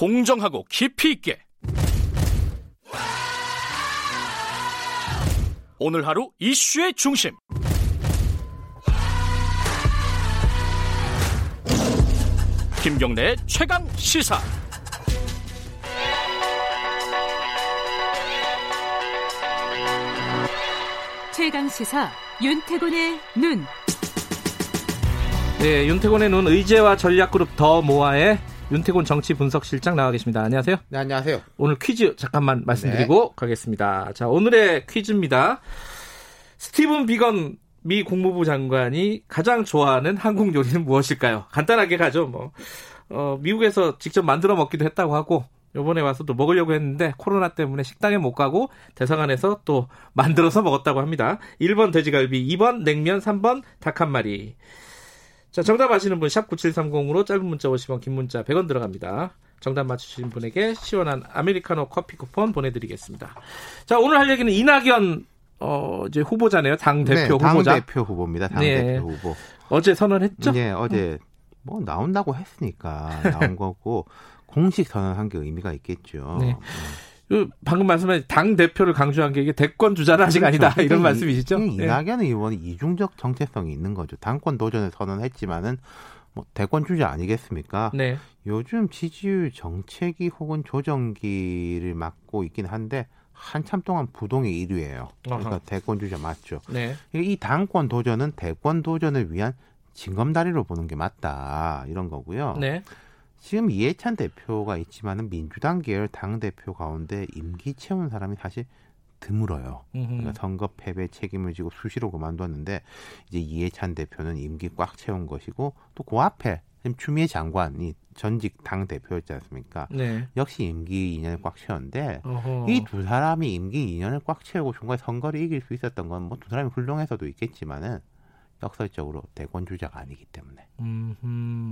공정하고 깊이 있게. 오늘 하루 이슈의 중심. 김경래의 최강 시사. 최강 시사 윤태곤의 눈. 네, 윤태곤의 눈 의제와 전략그룹 더 모아의 윤태곤 정치 분석실장 나와 계십니다. 안녕하세요. 네, 안녕하세요. 오늘 퀴즈 잠깐만 말씀드리고 네. 가겠습니다. 자, 오늘의 퀴즈입니다. 스티븐 비건 미 국무부 장관이 가장 좋아하는 한국 요리는 무엇일까요? 간단하게 가죠, 뭐. 어, 미국에서 직접 만들어 먹기도 했다고 하고, 요번에 와서 또 먹으려고 했는데 코로나 때문에 식당에 못 가고 대사관에서 또 만들어서 먹었다고 합니다. 1번 돼지갈비, 2번 냉면, 3번 닭 한 마리. 자, 정답 아시는 분 샵 9730으로 짧은 문자 50원, 긴 문자 100원 들어갑니다. 정답 맞추신 분에게 시원한 아메리카노 커피 쿠폰 보내드리겠습니다. 자, 오늘 할 얘기는 이낙연 어, 이제 후보자네요. 당 대표 네, 후보자. 당 대표 후보입니다. 당 네. 대표 후보. 어제 선언했죠? 네, 어제 뭐 나온다고 했으니까 나온 거고 공식 선언한 게 의미가 있겠죠. 네. 네. 그 방금 말씀하신 당 대표를 강조한 게 이게 대권 주자는 아직 그렇죠. 아니다 이런 이, 말씀이시죠? 네. 이낙연 의원이 이중적 정체성이 있는 거죠. 당권 도전을 선언했지만은 뭐 대권 주자 아니겠습니까? 네. 요즘 지지율 정체기 혹은 조정기를 맡고 있긴 한데 한참 동안 부동의 1위예요. 그러니까. 대권 주자 맞죠. 네. 이 당권 도전은 대권 도전을 위한 징검다리로 보는 게 맞다 이런 거고요. 네. 지금 이해찬 대표가 있지만은 민주당 계열 당 대표 가운데 임기 채운 사람이 사실 드물어요. 그러니까 선거 패배 책임을 지고 수시로 그만뒀는데 이제 이해찬 대표는 임기 꽉 채운 것이고 또 그 앞에 지금 추미애 장관이 전직 당 대표였지 않습니까? 네. 역시 임기 2년을 꽉 채웠는데 이 두 사람이 임기 2년을 꽉 채우고 중간에 선거를 이길 수 있었던 건 뭐 두 사람이 훌륭해서도 있겠지만은 역설적으로 대권 주자가 아니기 때문에.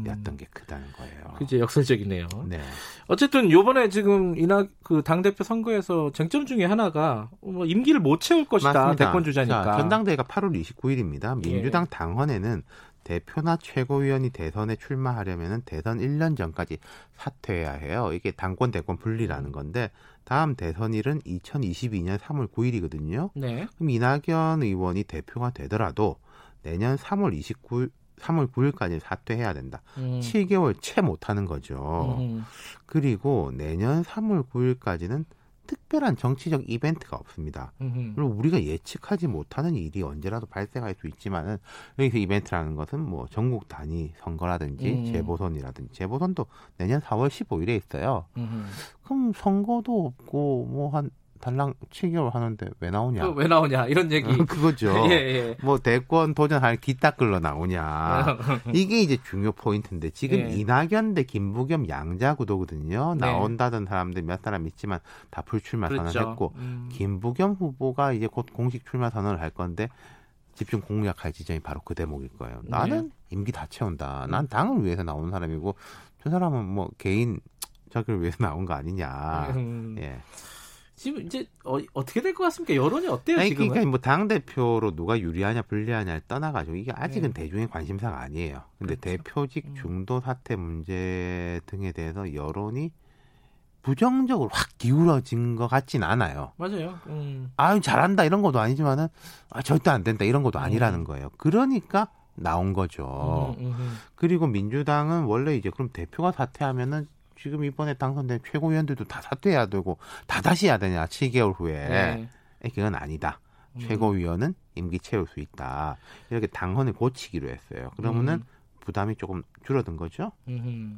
였던 게 크다는 거예요. 그게 역설적이네요. 네. 어쨌든 요번에 지금 이낙 그당 대표 선거에서 쟁점 중에 하나가 뭐 임기를 못 채울 것이다 맞습니다. 대권 주자니까. 자, 전당대회가 8월 29일입니다. 민주당 예. 당헌에는 대표나 최고위원이 대선에 출마하려면 대선 1년 전까지 사퇴해야 해요. 이게 당권 대권 분리라는 건데 다음 대선일은 2022년 3월 9일이거든요. 네. 그럼 이낙연 의원이 대표가 되더라도 내년 3월 29일 3월 9일까지 사퇴해야 된다. 음. 7개월 채 못하는 거죠. 음. 그리고 내년 3월 9일까지는 특별한 정치적 이벤트가 없습니다. 음흠. 그리고 우리가 예측하지 못하는 일이 언제라도 발생할 수 있지만은 여기서 이벤트라는 것은 뭐 전국 단위 선거라든지 음. 재보선이라든지 재보선도 내년 4월 15일에 있어요. 음흠. 그럼 선거도 없고 뭐한 달랑 7개월 하는데 왜 나오냐? 왜 나오냐? 이런 얘기. 그거죠. 예, 예. 뭐 대권 도전할 기타끌러 나오냐? 이게 이제 중요 포인트인데 지금 예. 이낙연 대 김부겸 양자 구도거든요. 네. 나온다던 사람들 몇 사람 있지만 다 불출마 그렇죠. 선언했고 음. 김부겸 후보가 이제 곧 공식 출마 선언을 할 건데 집중 공략할 지점이 바로 그 대목일 거예요. 네. 나는 임기 다 채운다. 난 당을 위해서 나온 사람이고 저 사람은 뭐 개인 저기를 위해서 나온 거 아니냐. 음. 예. 지금 이제 어, 떻게 될 것 같습니까? 여론이 어때요 아니, 지금? 그러니까 뭐당 대표로 누가 유리하냐 불리하냐를 떠나가지고 이게 아직은 네. 대중의 관심사가 아니에요. 근데 그렇죠. 대표직 음. 중도 사태 문제 등에 대해서 여론이 부정적으로 확 기울어진 것 같진 않아요. 맞아요. 음. 아유 잘한다 이런 것도 아니지만은 아, 절대 안 된다 이런 것도 아니라는 음. 거예요. 그러니까 나온 거죠. 음, 음, 음. 그리고 민주당은 원래 이제 그럼 대표가 사퇴하면은 지금 이번에 당선된 최고위원들도 다 사퇴해야 되고 다 다시 해야 되냐 7개월 후에 네. 그건 아니다. 음. 최고위원은 임기 채울 수 있다. 이렇게 당헌을 고치기로 했어요. 그러면은 음. 부담이 조금 줄어든 거죠. 네.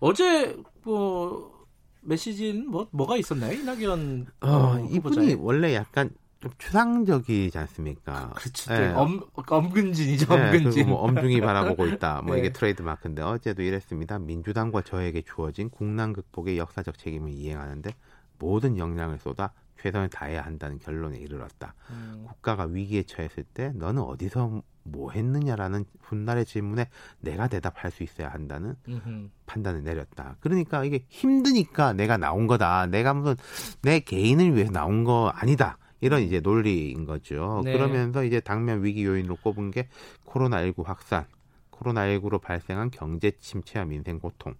어제 뭐 메시지는 뭐 뭐가 있었나요? 이낙연 어, 어 이분이 원래 약간 좀 추상적이지 않습니까? 그렇죠. 네. 엄, 엄근진이죠, 엄근진. 네, 뭐 엄중히 바라보고 있다. 뭐 네. 이게 트레이드 마크인데 어제도 이랬습니다. 민주당과 저에게 주어진 국난 극복의 역사적 책임을 이행하는데 모든 역량을 쏟아 최선을 다해야 한다는 결론에 이르렀다. 음. 국가가 위기에 처했을 때 너는 어디서 뭐 했느냐라는 훗날의 질문에 내가 대답할 수 있어야 한다는 음흠. 판단을 내렸다. 그러니까 이게 힘드니까 내가 나온 거다. 내가 무슨 내 개인을 위해서 나온 거 아니다. 이런 이제 논리인 거죠. 네. 그러면서 이제 당면 위기 요인으로 꼽은 게 코로나19 확산, 코로나19로 발생한 경제 침체와 민생 고통,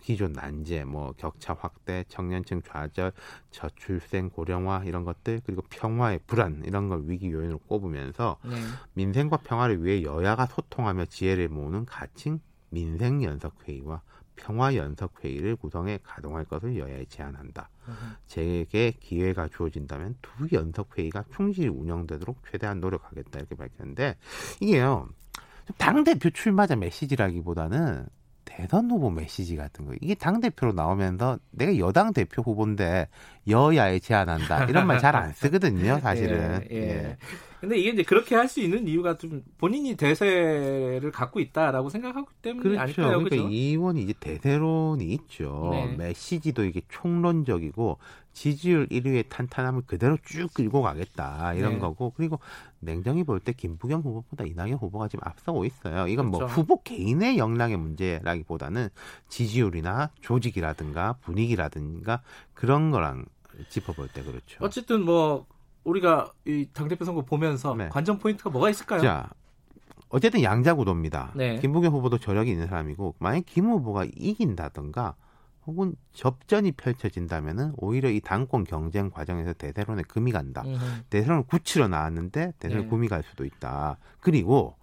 기존 난제, 뭐 격차 확대, 청년층 좌절, 저출생 고령화 이런 것들 그리고 평화의 불안 이런 걸 위기 요인으로 꼽으면서 네. 민생과 평화를 위해 여야가 소통하며 지혜를 모으는 가칭 민생 연석 회의와 평화 연석 회의를 구성해 가동할 것을 여야에 제안한다. 제게 기회가 주어진다면 두 연석 회의가 충실히 운영되도록 최대한 노력하겠다 이렇게 밝혔는데 이게요 당 대표 출마자 메시지라기보다는 대선 후보 메시지 같은 거 이게 당 대표로 나오면서 내가 여당 대표 후보인데 여야에 제안한다 이런 말 잘 안 쓰거든요 사실은. 예, 예. 예. 근데 이게 이제 그렇게 할 수 있는 이유가 좀 본인이 대세를 갖고 있다라고 생각하기 때문에 그렇죠. 아닐까요? 그러니까 그렇죠? 이 의원이 이제 대세론이 있죠. 네. 메시지도 이게 총론적이고 지지율 1위의 탄탄함을 그대로 쭉 끌고 가겠다 이런 네. 거고 그리고 냉정히 볼 때 김부겸 후보보다 이낙연 후보가 지금 앞서고 있어요. 이건 뭐 그렇죠. 뭐 후보 개인의 역량의 문제라기보다는 지지율이나 조직이라든가 분위기라든가 그런 거랑 짚어볼 때 그렇죠. 어쨌든 뭐 우리가 이 당대표 선거 보면서 네. 관전 포인트가 뭐가 있을까요? 자, 어쨌든 양자구도입니다. 네. 김부겸 후보도 저력이 있는 사람이고 만약 김 후보가 이긴다던가 혹은 접전이 펼쳐진다면은 오히려 이 당권 경쟁 과정에서 대세론에 금이 간다. 음흠. 대세론을 굳히러 나왔는데 대세론 네. 금이 갈 수도 있다. 그리고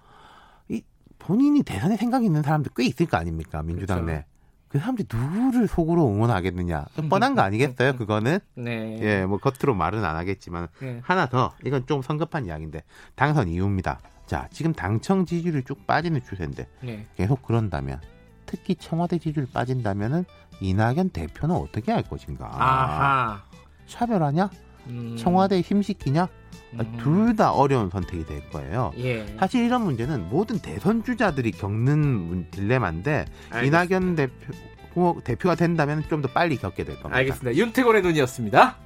이 본인이 대선에 생각이 있는 사람들 꽤 있을 거 아닙니까 민주당 그렇죠. 내 그 사람들이 누구를 속으로 응원하겠느냐. 뻔한 거 아니겠어요, 그거는? 네. 예, 뭐 겉으로 말은 안 하겠지만. 네. 하나 더, 이건 좀 성급한 이야기인데, 당선 이유입니다. 자, 지금 당청 지지율이 쭉 빠지는 추세인데, 네. 계속 그런다면, 특히 청와대 지지율 빠진다면은, 이낙연 대표는 어떻게 할 것인가. 아하. 차별하냐? 음. 청와대 힘시키냐? 음. 둘다 어려운 선택이 될 거예요. 예. 사실 이런 문제는 모든 대선 주자들이 겪는 딜레마인데 알겠습니다. 이낙연 대표 대표가 된다면 좀 더 빨리 겪게 될 겁니다. 알겠습니다. 윤태곤의 눈이었습니다.